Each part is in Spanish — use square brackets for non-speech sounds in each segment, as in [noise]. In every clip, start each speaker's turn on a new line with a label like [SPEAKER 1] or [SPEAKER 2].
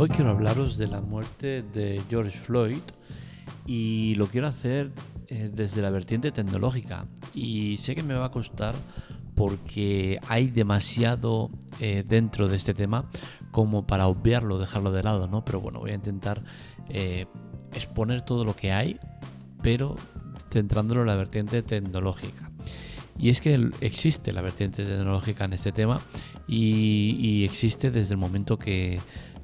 [SPEAKER 1] Hoy quiero hablaros de la muerte de George Floyd y lo quiero hacer eh, desde la vertiente tecnológica. Y sé que me va a costar porque hay demasiado eh, dentro de este tema como para obviarlo, dejarlo de lado, ¿no? Pero bueno, voy a intentar eh, exponer todo lo que hay, pero centrándolo en la vertiente tecnológica. Y es que existe la vertiente tecnológica en este tema y, existe desde el momento que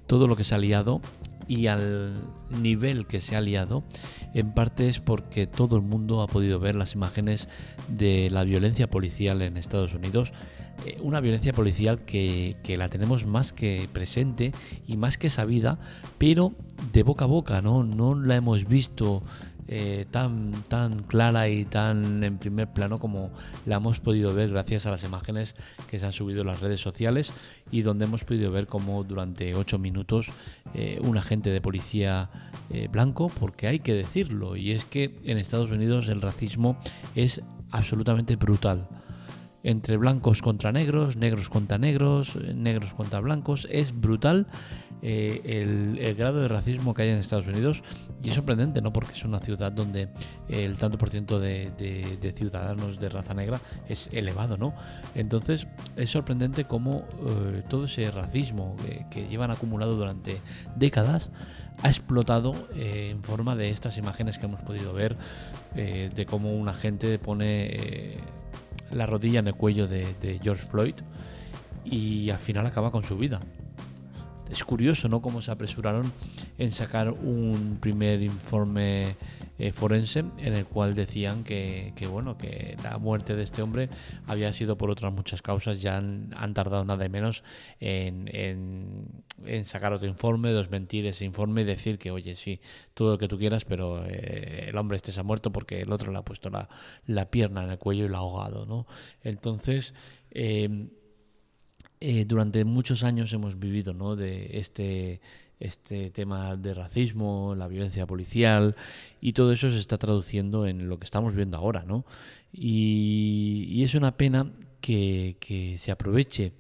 [SPEAKER 1] todo lo que se ha liado y al nivel que se ha liado, en parte es porque todo el mundo ha podido ver las imágenes de la violencia policial en Estados Unidos. Eh, una violencia policial que, que, la tenemos más que presente y más que sabida, pero de boca a boca, ¿no? No la hemos visto eh, tan, tan clara y tan en primer plano como la hemos podido ver gracias a las imágenes que se han subido en las redes sociales y donde hemos podido ver como durante 8 minutos eh, un agente de policía eh, blanco, porque hay que decirlo, y es que en Estados Unidos el racismo es absolutamente brutal entre blancos contra negros, negros contra negros, negros contra blancos. Es brutal eh, el, grado de racismo que hay en Estados Unidos y es sorprendente, ¿no? Porque es una ciudad donde el tanto por ciento de, ciudadanos de raza negra es elevado, ¿no? Entonces es sorprendente cómo eh, todo ese racismo que, llevan acumulado durante décadas ha explotado eh, en forma de estas imágenes que hemos podido ver de cómo una gente pone la rodilla en el cuello de, George Floyd y al final acaba con su vida. Es curioso, ¿no? Cómo se apresuraron en sacar un primer informe eh, forense en el cual decían que, bueno que la muerte de este hombre había sido por otras muchas causas ya han, tardado nada de menos en, en, sacar otro informe desmentir ese informe y decir que oye sí todo lo que tú quieras pero eh, el hombre este se ha muerto porque el otro le ha puesto la, la pierna en el cuello y lo ha ahogado no entonces eh, durante muchos años hemos vivido ¿no? de este este tema de racismo, la violencia policial y todo eso se está traduciendo en lo que estamos viendo ahora, ¿no? Y, es una pena que, se aproveche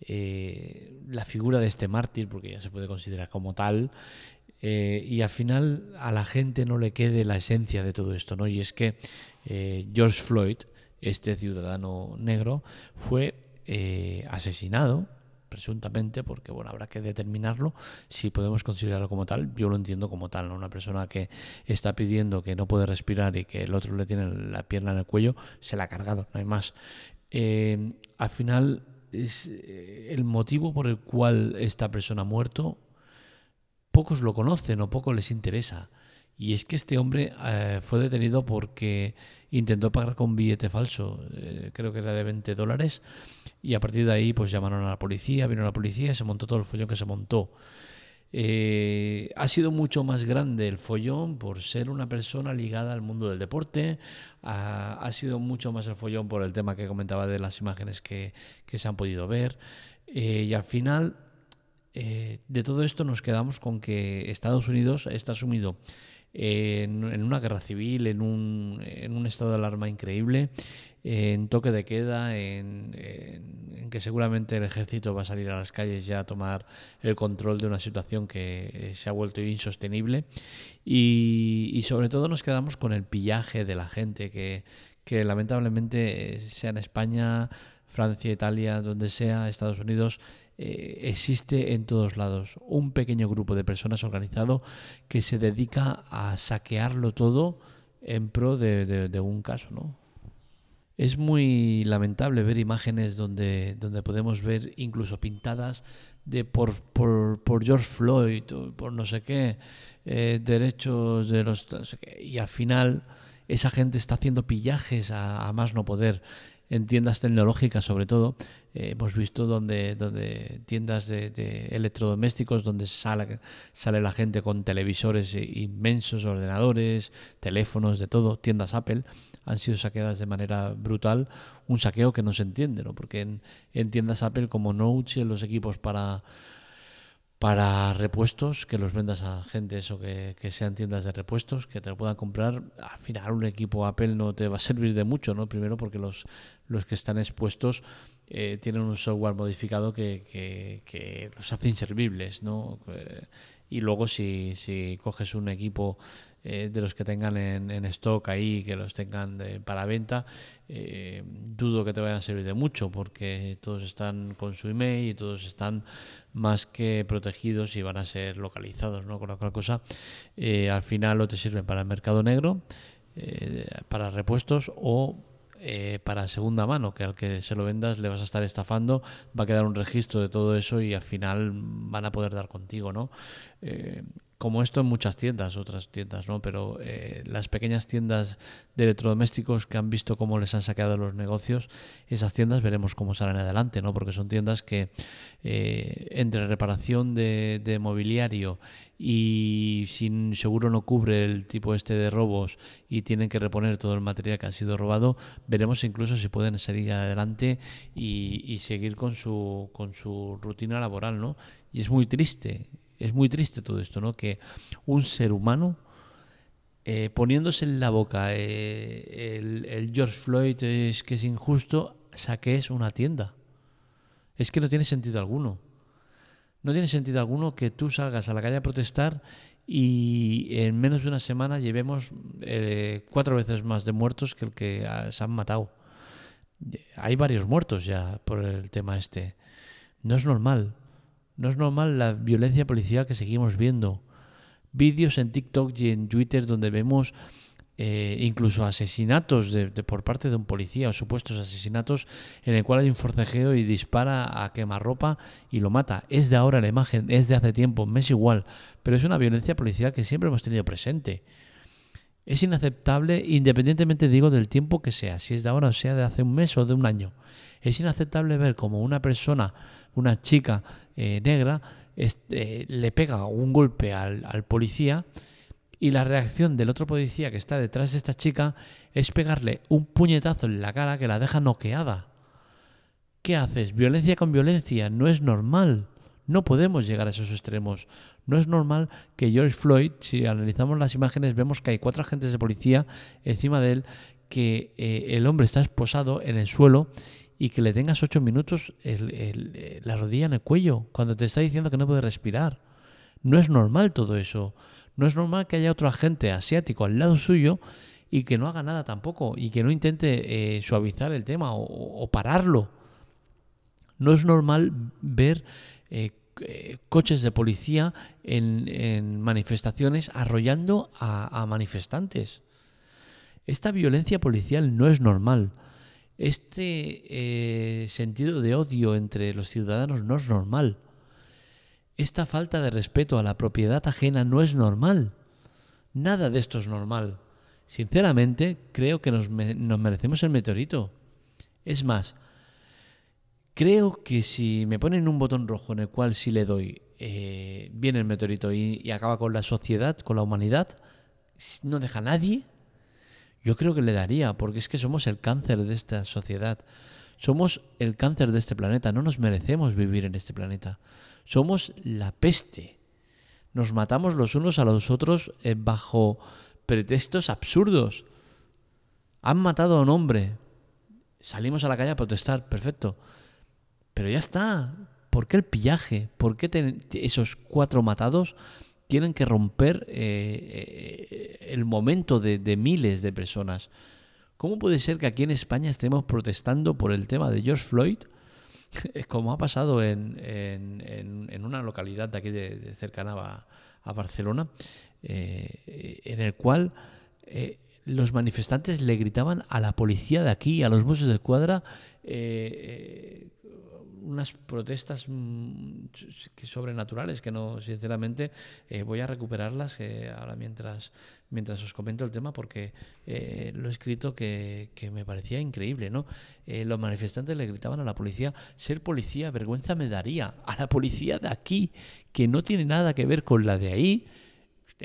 [SPEAKER 1] eh, la figura de este mártir, porque ya se puede considerar como tal, eh, y al final a la gente no le quede la esencia de todo esto, ¿no? Y es que eh, George Floyd, este ciudadano negro, fue asesinado presuntamente, porque bueno, habrá que determinarlo si podemos considerarlo como tal. Yo lo entiendo como tal, ¿no? Una persona que está pidiendo que no puede respirar y que el otro le tiene la pierna en el cuello, se la ha cargado, no hay más. Eh, al final es eh, el motivo por el cual esta persona ha muerto, pocos lo conocen o poco les interesa. Y es que este hombre eh, fue detenido porque intentó pagar con billete falso, eh, creo que era de 20 dólares, y a partir de ahí pues llamaron a la policía, vino la policía y se montó todo el follón que se montó. Eh, ha sido mucho más grande el follón por ser una persona ligada al mundo del deporte, ha, sido mucho más el follón por el tema que comentaba de las imágenes que, que se han podido ver, y al final de todo esto nos quedamos con que Estados Unidos está en, una guerra civil, en un, en un, estado de alarma increíble, en toque de queda, en, que seguramente el ejército va a salir a las calles ya a tomar el control de una situación que se ha vuelto insostenible. Y, sobre todo nos quedamos con el pillaje de la gente que, que lamentablemente sea en España, Francia, Italia, donde sea, Estados Unidos, eh, existe en todos lados un pequeño grupo de personas organizado que se dedica a saquearlo todo en pro de, un caso, ¿no? Es muy lamentable ver imágenes donde, donde podemos ver incluso pintadas de por, por, por George Floyd, por no sé qué, eh, derechos de los... y al final esa gente está haciendo pillajes a más no poder en tiendas tecnológicas sobre todo. Eh, hemos visto donde, donde tiendas de, electrodomésticos donde sale, sale la gente con televisores inmensos, ordenadores, teléfonos, de todo, tiendas Apple, han sido saqueadas de manera brutal. Un saqueo que no se entiende, ¿no? porque en, en tiendas Apple como Notes, los equipos para para repuestos, que los vendas a gente, eso, que, sean tiendas de repuestos, que te lo puedan comprar. Al final un equipo Apple no te va a servir de mucho, ¿no? Primero porque los, los que están expuestos eh, tienen un software modificado que, los hace inservibles, ¿no? Y luego si, si coges un equipo eh, de los que tengan en, stock ahí, que los tengan para venta, eh, dudo que te vayan a servir de mucho porque todos están con su email y todos están más que protegidos y van a ser localizados, ¿no? Con la cual cosa, eh, al final o te sirven para el mercado negro, para repuestos o eh, para segunda mano, que al que se lo vendas le vas a estar estafando, va a quedar un registro de todo eso y al final van a poder dar contigo, ¿no? Eh, como esto en muchas tiendas, otras tiendas, ¿no? Pero eh, las pequeñas tiendas de electrodomésticos que han visto cómo les han saqueado los negocios, esas tiendas veremos cómo salen adelante, ¿no? Porque son tiendas que entre reparación de, de mobiliario y sin seguro no cubre el tipo este de robos y tienen que reponer todo el material que ha sido robado, veremos incluso si pueden salir adelante y, seguir con su, con su rutina laboral, ¿no? Y es muy triste, es muy triste todo esto, ¿no? Que un ser humano eh, poniéndose en la boca eh, el, George Floyd es que es injusto, saques una tienda. Es que no tiene sentido alguno. No tiene sentido alguno que tú salgas a la calle a protestar y en menos de una semana llevemos eh, cuatro veces más de muertos que el que se han matado. Hay varios muertos ya por el tema este. No es normal. No es normal la violencia policial que seguimos viendo. Vídeos en TikTok y en Twitter donde vemos eh, incluso asesinatos de, por parte de un policía o supuestos asesinatos en el cual hay un forcejeo y dispara a quemarropa y lo mata. Es de ahora la imagen, es de hace tiempo, me es igual, pero es una violencia policial que siempre hemos tenido presente. Es inaceptable independientemente, digo, del tiempo que sea, si es de ahora o sea de hace un mes o de un año. Es inaceptable ver como una persona, una chica eh, negra, este, le pega un golpe al, policía y la reacción del otro policía que está detrás de esta chica es pegarle un puñetazo en la cara que la deja noqueada. ¿Qué haces? Violencia con violencia. No es normal. No podemos llegar a esos extremos. No es normal que George Floyd, si analizamos las imágenes, vemos que hay cuatro agentes de policía encima de él, que eh, el hombre está esposado en el suelo y que le tengas ocho minutos la rodilla en el cuello cuando te está diciendo que no puede respirar. No es normal todo eso. No es normal que haya otro agente asiático al lado suyo y que no haga nada tampoco y que no intente eh, suavizar el tema o, pararlo. No es normal ver eh, eh, coches de policía en, manifestaciones arrollando a, manifestantes. Esta violencia policial no es normal. Este sentido de odio entre los ciudadanos no es normal. Esta falta de respeto a la propiedad ajena no es normal. Nada de esto es normal. Sinceramente, creo que nos, merecemos el meteorito. Es más, creo que si me ponen un botón rojo en el cual si le doy, eh, viene el meteorito y, y, acaba con la sociedad, con la humanidad, no deja a nadie, yo creo que le daría, porque es que somos el cáncer de esta sociedad. Somos el cáncer de este planeta. No nos merecemos vivir en este planeta. Somos la peste. Nos matamos los unos a los otros eh, bajo pretextos absurdos. Han matado a un hombre. Salimos a la calle a protestar, perfecto. Pero ya está. ¿Por qué el pillaje? ¿Por qué esos cuatro matados tienen que romper eh, eh, el momento de, de miles de personas? ¿Cómo puede ser que aquí en España estemos protestando por el tema de George Floyd [laughs] como ha pasado en, en, una localidad de aquí de, cercana a, Barcelona, eh, en el cual los manifestantes le gritaban a la policía de aquí, a los buses de cuadra, unas protestas mm, sobrenaturales que no, sinceramente, voy a recuperarlas ahora mientras mientras os comento el tema porque eh, lo he escrito que, me parecía increíble, ¿no? Eh, los manifestantes le gritaban a la policía, ser policía, vergüenza me daría. A la policía de aquí, que no tiene nada que ver con la de ahí,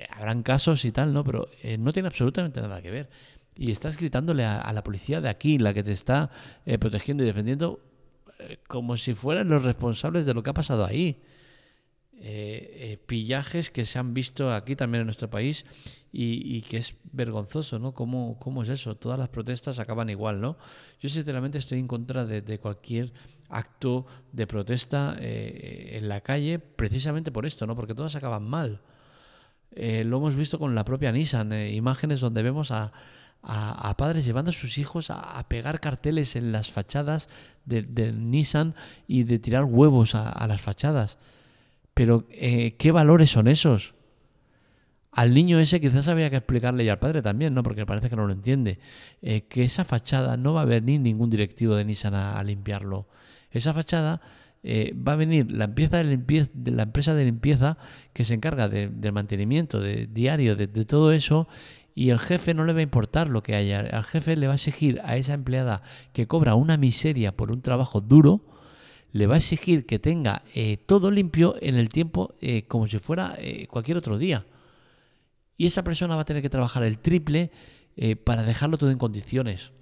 [SPEAKER 1] habrán casos y tal, ¿no? Pero eh, no tiene absolutamente nada que ver. Y estás gritándole a, la policía de aquí, la que te está protegiendo y defendiendo, como si fueran los responsables de lo que ha pasado ahí. eh, pillajes que se han visto aquí también en nuestro país y, que es vergonzoso, ¿no? ¿Cómo, ¿Cómo, es eso? Todas las protestas acaban igual, ¿no? Yo sinceramente estoy en contra de, cualquier acto de protesta en la calle precisamente por esto, ¿no? Porque todas acaban mal. lo hemos visto con la propia Nissan, imágenes donde vemos a, a, padres llevando a sus hijos a, pegar carteles en las fachadas de, Nissan y de tirar huevos a, las fachadas. Pero, eh, ¿qué valores son esos? Al niño ese quizás habría que explicarle y al padre también, ¿no? Porque parece que no lo entiende. Eh, que esa fachada no va a venir ningún directivo de Nissan a, limpiarlo. Esa fachada eh, va a venir la, de, limpieza, la empresa de limpieza que se encarga del mantenimiento de, diario de, todo eso y el jefe no le va a importar lo que haya. Al jefe le va a exigir a esa empleada que cobra una miseria por un trabajo duro, le va a exigir que tenga eh, todo limpio en el tiempo eh, como si fuera eh, cualquier otro día. Y esa persona va a tener que trabajar el triple para dejarlo todo en condiciones.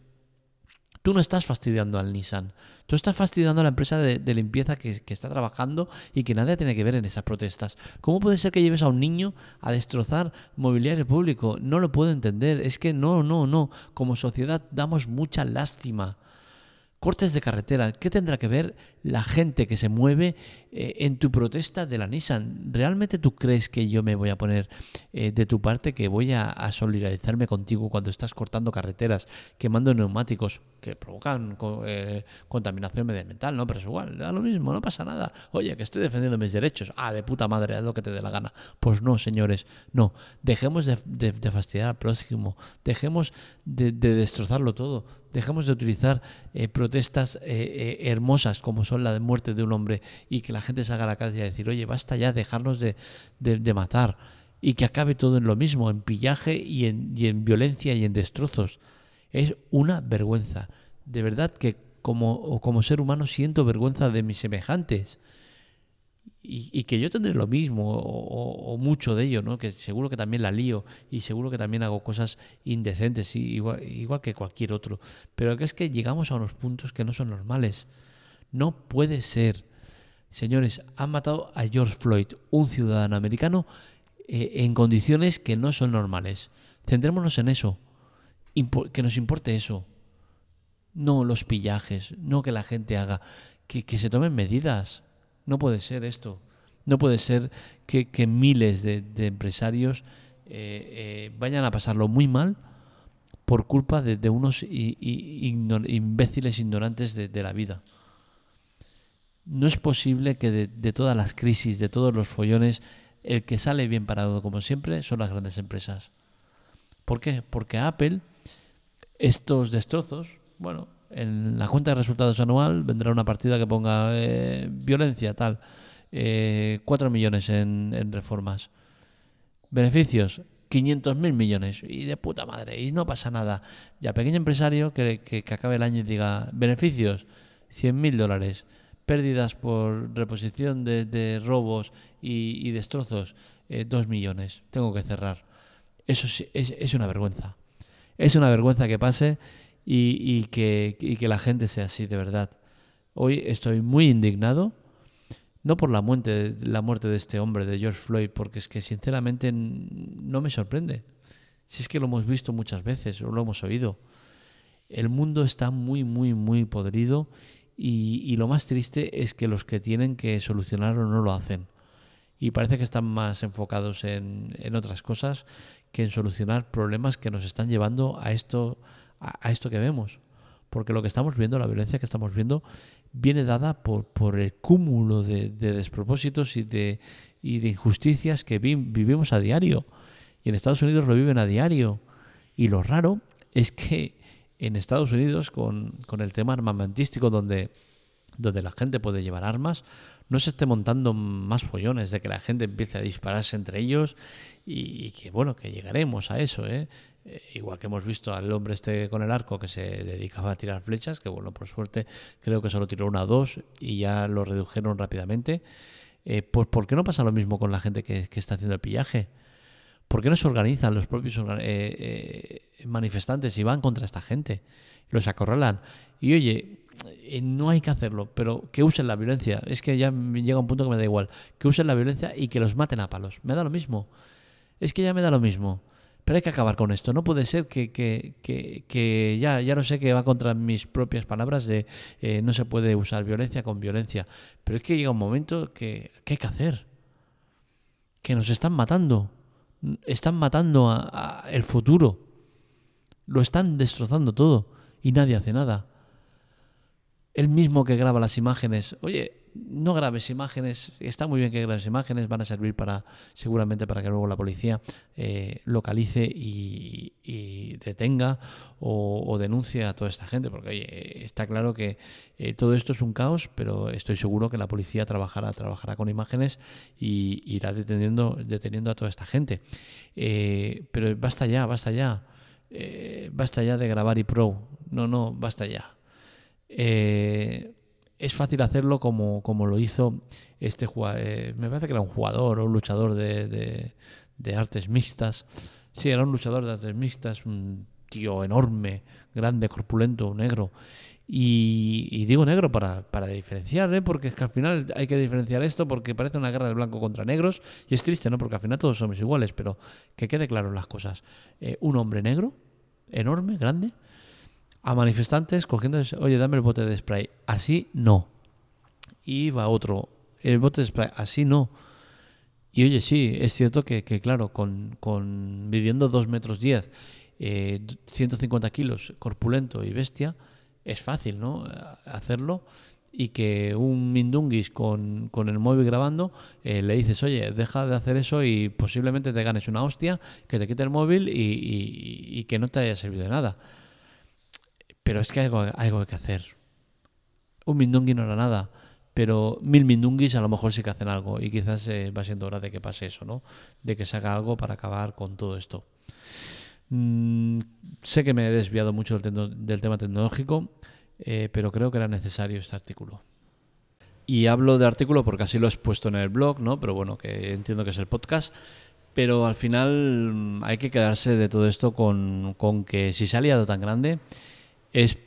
[SPEAKER 1] Tú no estás fastidiando al Nissan. Tú estás fastidiando a la empresa de, limpieza que, que, está trabajando y que nadie tiene que ver en esas protestas. ¿Cómo puede ser que lleves a un niño a destrozar mobiliario público? No lo puedo entender. Es que no, no, no. Como sociedad damos mucha lástima cortes de carretera. ¿Qué tendrá que ver la gente que se mueve eh, en tu protesta de la Nissan? ¿Realmente tú crees que yo me voy a poner eh, de tu parte, que voy a, solidarizarme contigo cuando estás cortando carreteras, quemando neumáticos que provocan eh, contaminación medioambiental? No, pero es igual, da lo mismo, no pasa nada. Oye, que estoy defendiendo mis derechos. Ah, de puta madre, haz lo que te dé la gana. Pues no, señores, no. Dejemos de, fastidiar al próximo. Dejemos de destrozarlo todo dejemos de utilizar protestas hermosas como son la de muerte de un hombre y que la gente salga a la calle a decir, oye, basta ya, dejarnos de, matar y que acabe todo en lo mismo, en pillaje y en, y en violencia y en destrozos. Es una vergüenza. De verdad que como, como ser humano siento vergüenza de mis semejantes y, que yo tendré lo mismo o, mucho de ello, ¿no? Que seguro que también la lío y seguro que también hago cosas indecentes, igual, igual que cualquier otro. Pero que es que llegamos a unos puntos que no son normales. No puede ser. Señores, han matado a George Floyd, un ciudadano americano, eh, en condiciones que no son normales. Centrémonos en eso. que nos importe eso. No los pillajes, no que la gente haga, que, se tomen medidas no puede ser esto. No puede ser que, miles de, empresarios eh, eh, vayan a pasarlo muy mal por culpa de, unos imbéciles ignorantes de, la vida. No es posible que de, todas las crisis, de todos los follones, el que sale bien parado, como siempre, son las grandes empresas. ¿Por qué? Porque Apple, estos destrozos, bueno, en la cuenta de resultados anual vendrá una partida que ponga eh, violencia, tal. Eh, 4 millones en, reformas. Beneficios, 500 mil millones. Y de puta madre. Y no pasa nada. Ya pequeño empresario que, acabe el año y diga, beneficios, 100 mil dólares. Pérdidas por reposición de, robos y, destrozos, 2 eh, millones. Tengo que cerrar. Eso es, es una vergüenza. Es una vergüenza que pase y, que, que la gente sea así, de verdad. Hoy estoy muy indignado, no por la muerte, la muerte de este hombre, de George Floyd, porque es que sinceramente no me sorprende. Si es que lo hemos visto muchas veces o lo hemos oído. El mundo está muy, muy, muy podrido y, lo más triste es que los que tienen que solucionarlo no lo hacen. Y parece que están más enfocados en, otras cosas que en solucionar problemas que nos están llevando a esto, a, esto que vemos. Porque lo que estamos viendo, la violencia que estamos viendo, viene dada por, el cúmulo de, despropósitos y de, y de injusticias que vivimos a diario. Y en Estados Unidos lo viven a diario. Y lo raro es que en Estados Unidos, con, con el tema armamentístico, donde, donde la gente puede llevar armas, no se esté montando más follones de que la gente empiece a dispararse entre ellos y, que, bueno, que llegaremos a eso, ¿eh? Eh, igual que hemos visto al hombre este con el arco que se dedicaba a tirar flechas, que bueno, por suerte creo que solo tiró una o dos y ya lo redujeron rápidamente. Eh, pues ¿por qué no pasa lo mismo con la gente que, está haciendo el pillaje? ¿Por qué no se organizan los propios eh, manifestantes y van contra esta gente? Los acorralan. Y oye, eh, no hay que hacerlo, pero que usen la violencia. Es que ya llega un punto que me da igual. Que usen la violencia y que los maten a palos. Me da lo mismo. Es que ya me da lo mismo. Pero hay que acabar con esto. No puede ser que, que, que, ya, ya no sé que va contra mis propias palabras de eh, no se puede usar violencia con violencia. Pero es que llega un momento que, ¿qué hay que hacer? Que nos están matando. Están matando a, el futuro. Lo están destrozando todo y nadie hace nada. El mismo que graba las imágenes, oye, no grabes imágenes, está muy bien que grabes imágenes, van a servir para seguramente para que luego la policía eh, localice y, detenga o, denuncie a toda esta gente, porque oye, está claro que eh, todo esto es un caos, pero estoy seguro que la policía trabajará, trabajará con imágenes y irá deteniendo, deteniendo a toda esta gente. Eh, pero basta ya, basta ya. basta ya de grabar y pro. No, no, basta ya. Eh, es fácil hacerlo como, como lo hizo este jugador. Eh, me parece que era un jugador o un luchador de, de, artes mixtas. Sí, era un luchador de artes mixtas, un tío enorme, grande, corpulento, negro. Y, digo negro para, para diferenciar, ¿eh? porque es que al final hay que diferenciar esto porque parece una guerra de blanco contra negros y es triste, ¿no? Porque al final todos somos iguales, pero que quede claro las cosas. un hombre negro, enorme, grande, a manifestantes cogiendo, oye, dame el bote de spray. Así no. Y va otro, el bote de spray. Así no. Y oye, sí, es cierto que, claro, con, con midiendo 2 metros 10, 150 eh, kilos, corpulento y bestia, es fácil, ¿no? Hacerlo y que un Mindungis con, con el móvil grabando eh, le dices, oye, deja de hacer eso y posiblemente te ganes una hostia, que te quite el móvil y que no te haya servido de nada. Pero es que hay algo, algo que hacer. Un Mindungi no era nada, pero mil Mindungis a lo mejor sí que hacen algo y quizás eh, va siendo hora de que pase eso, ¿no? De que se haga algo para acabar con todo esto. Mm, sé que me he desviado mucho del, tema tecnológico, eh, pero creo que era necesario este artículo. Y hablo de artículo porque así lo he puesto en el blog, ¿no? Pero bueno, que entiendo que es el podcast. Pero al final mm, hay que quedarse de todo esto con, con que si se ha liado tan grande es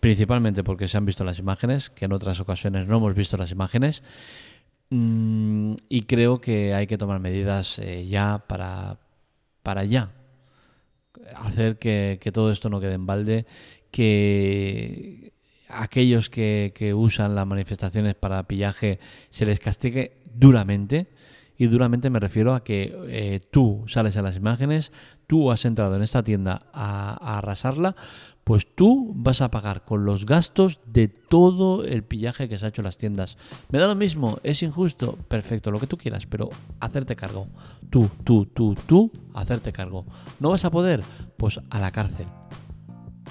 [SPEAKER 1] principalmente porque se han visto las imágenes, que en otras ocasiones no hemos visto las imágenes. Mm, y creo que hay que tomar medidas eh, ya para, para ya. Hacer que, todo esto no quede en balde, que aquellos que, usan las manifestaciones para pillaje se les castigue duramente. Y duramente me refiero a que eh, tú sales a las imágenes, tú has entrado en esta tienda a arrasarla, pues tú vas a pagar con los gastos de todo el pillaje que se ha hecho en las tiendas. Me da lo mismo, es injusto, perfecto, lo que tú quieras, pero hacerte cargo. Tú, tú, tú, tú, hacerte cargo. ¿No vas a poder? Pues a la cárcel.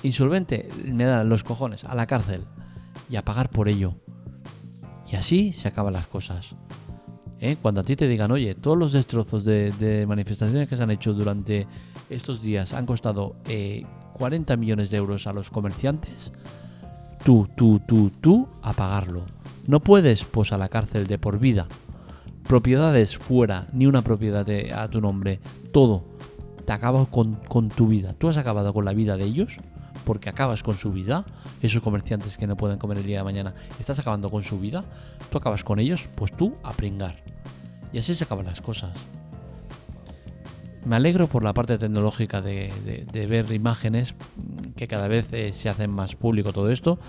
[SPEAKER 1] Insolvente, me da los cojones, a la cárcel. Y a pagar por ello. Y así se acaban las cosas. ¿Eh? Cuando a ti te digan, oye, todos los destrozos de, manifestaciones que se han hecho durante estos días han costado eh, 40 millones de euros a los comerciantes, tú, tú, tú, tú, a pagarlo. No puedes, pues a la cárcel de por vida. Propiedades fuera, ni una propiedad a tu nombre. Todo. Te acabas con, con tu vida. Tú has acabado con la vida de ellos porque acabas con su vida. Esos comerciantes que no pueden comer el día de mañana, estás acabando con su vida. Tú acabas con ellos, pues tú a pringar. Y así se acaban las cosas me alegro por la parte tecnológica de, ver imágenes que cada vez eh, se hacen más público todo esto,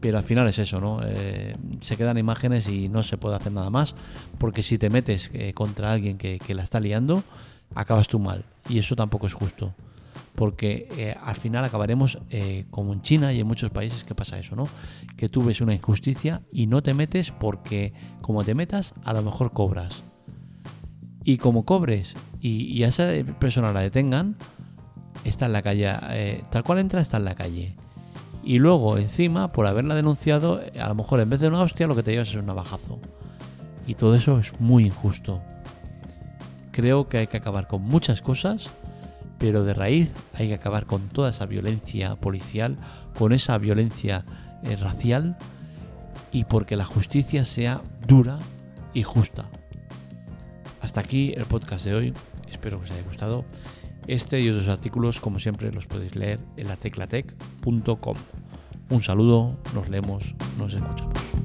[SPEAKER 1] pero al final es eso, ¿no? Eh, se quedan imágenes y no se puede hacer nada más, porque si te metes eh, contra alguien que, la está liando, acabas tú mal, y eso tampoco es justo. Porque al final acabaremos como en China y en muchos países que pasa eso, ¿no? Que tú ves una injusticia y no te metes porque como te metas, a lo mejor cobras. Y como cobres y, a esa persona la detengan, está en la calle, eh, tal cual entra, está en la calle. Y luego, encima, por haberla denunciado, a lo mejor en vez de una hostia, lo que te llevas es un navajazo. Y todo eso es muy injusto. Creo que hay que acabar con muchas cosas, pero de raíz hay que acabar con toda esa violencia policial, con esa violencia eh, racial, y porque la justicia sea dura y justa. Hasta aquí el podcast de hoy. Espero que os haya gustado. Este y otros artículos, como siempre, los podéis leer en la teclatec.com. Un saludo, nos leemos, nos escuchamos.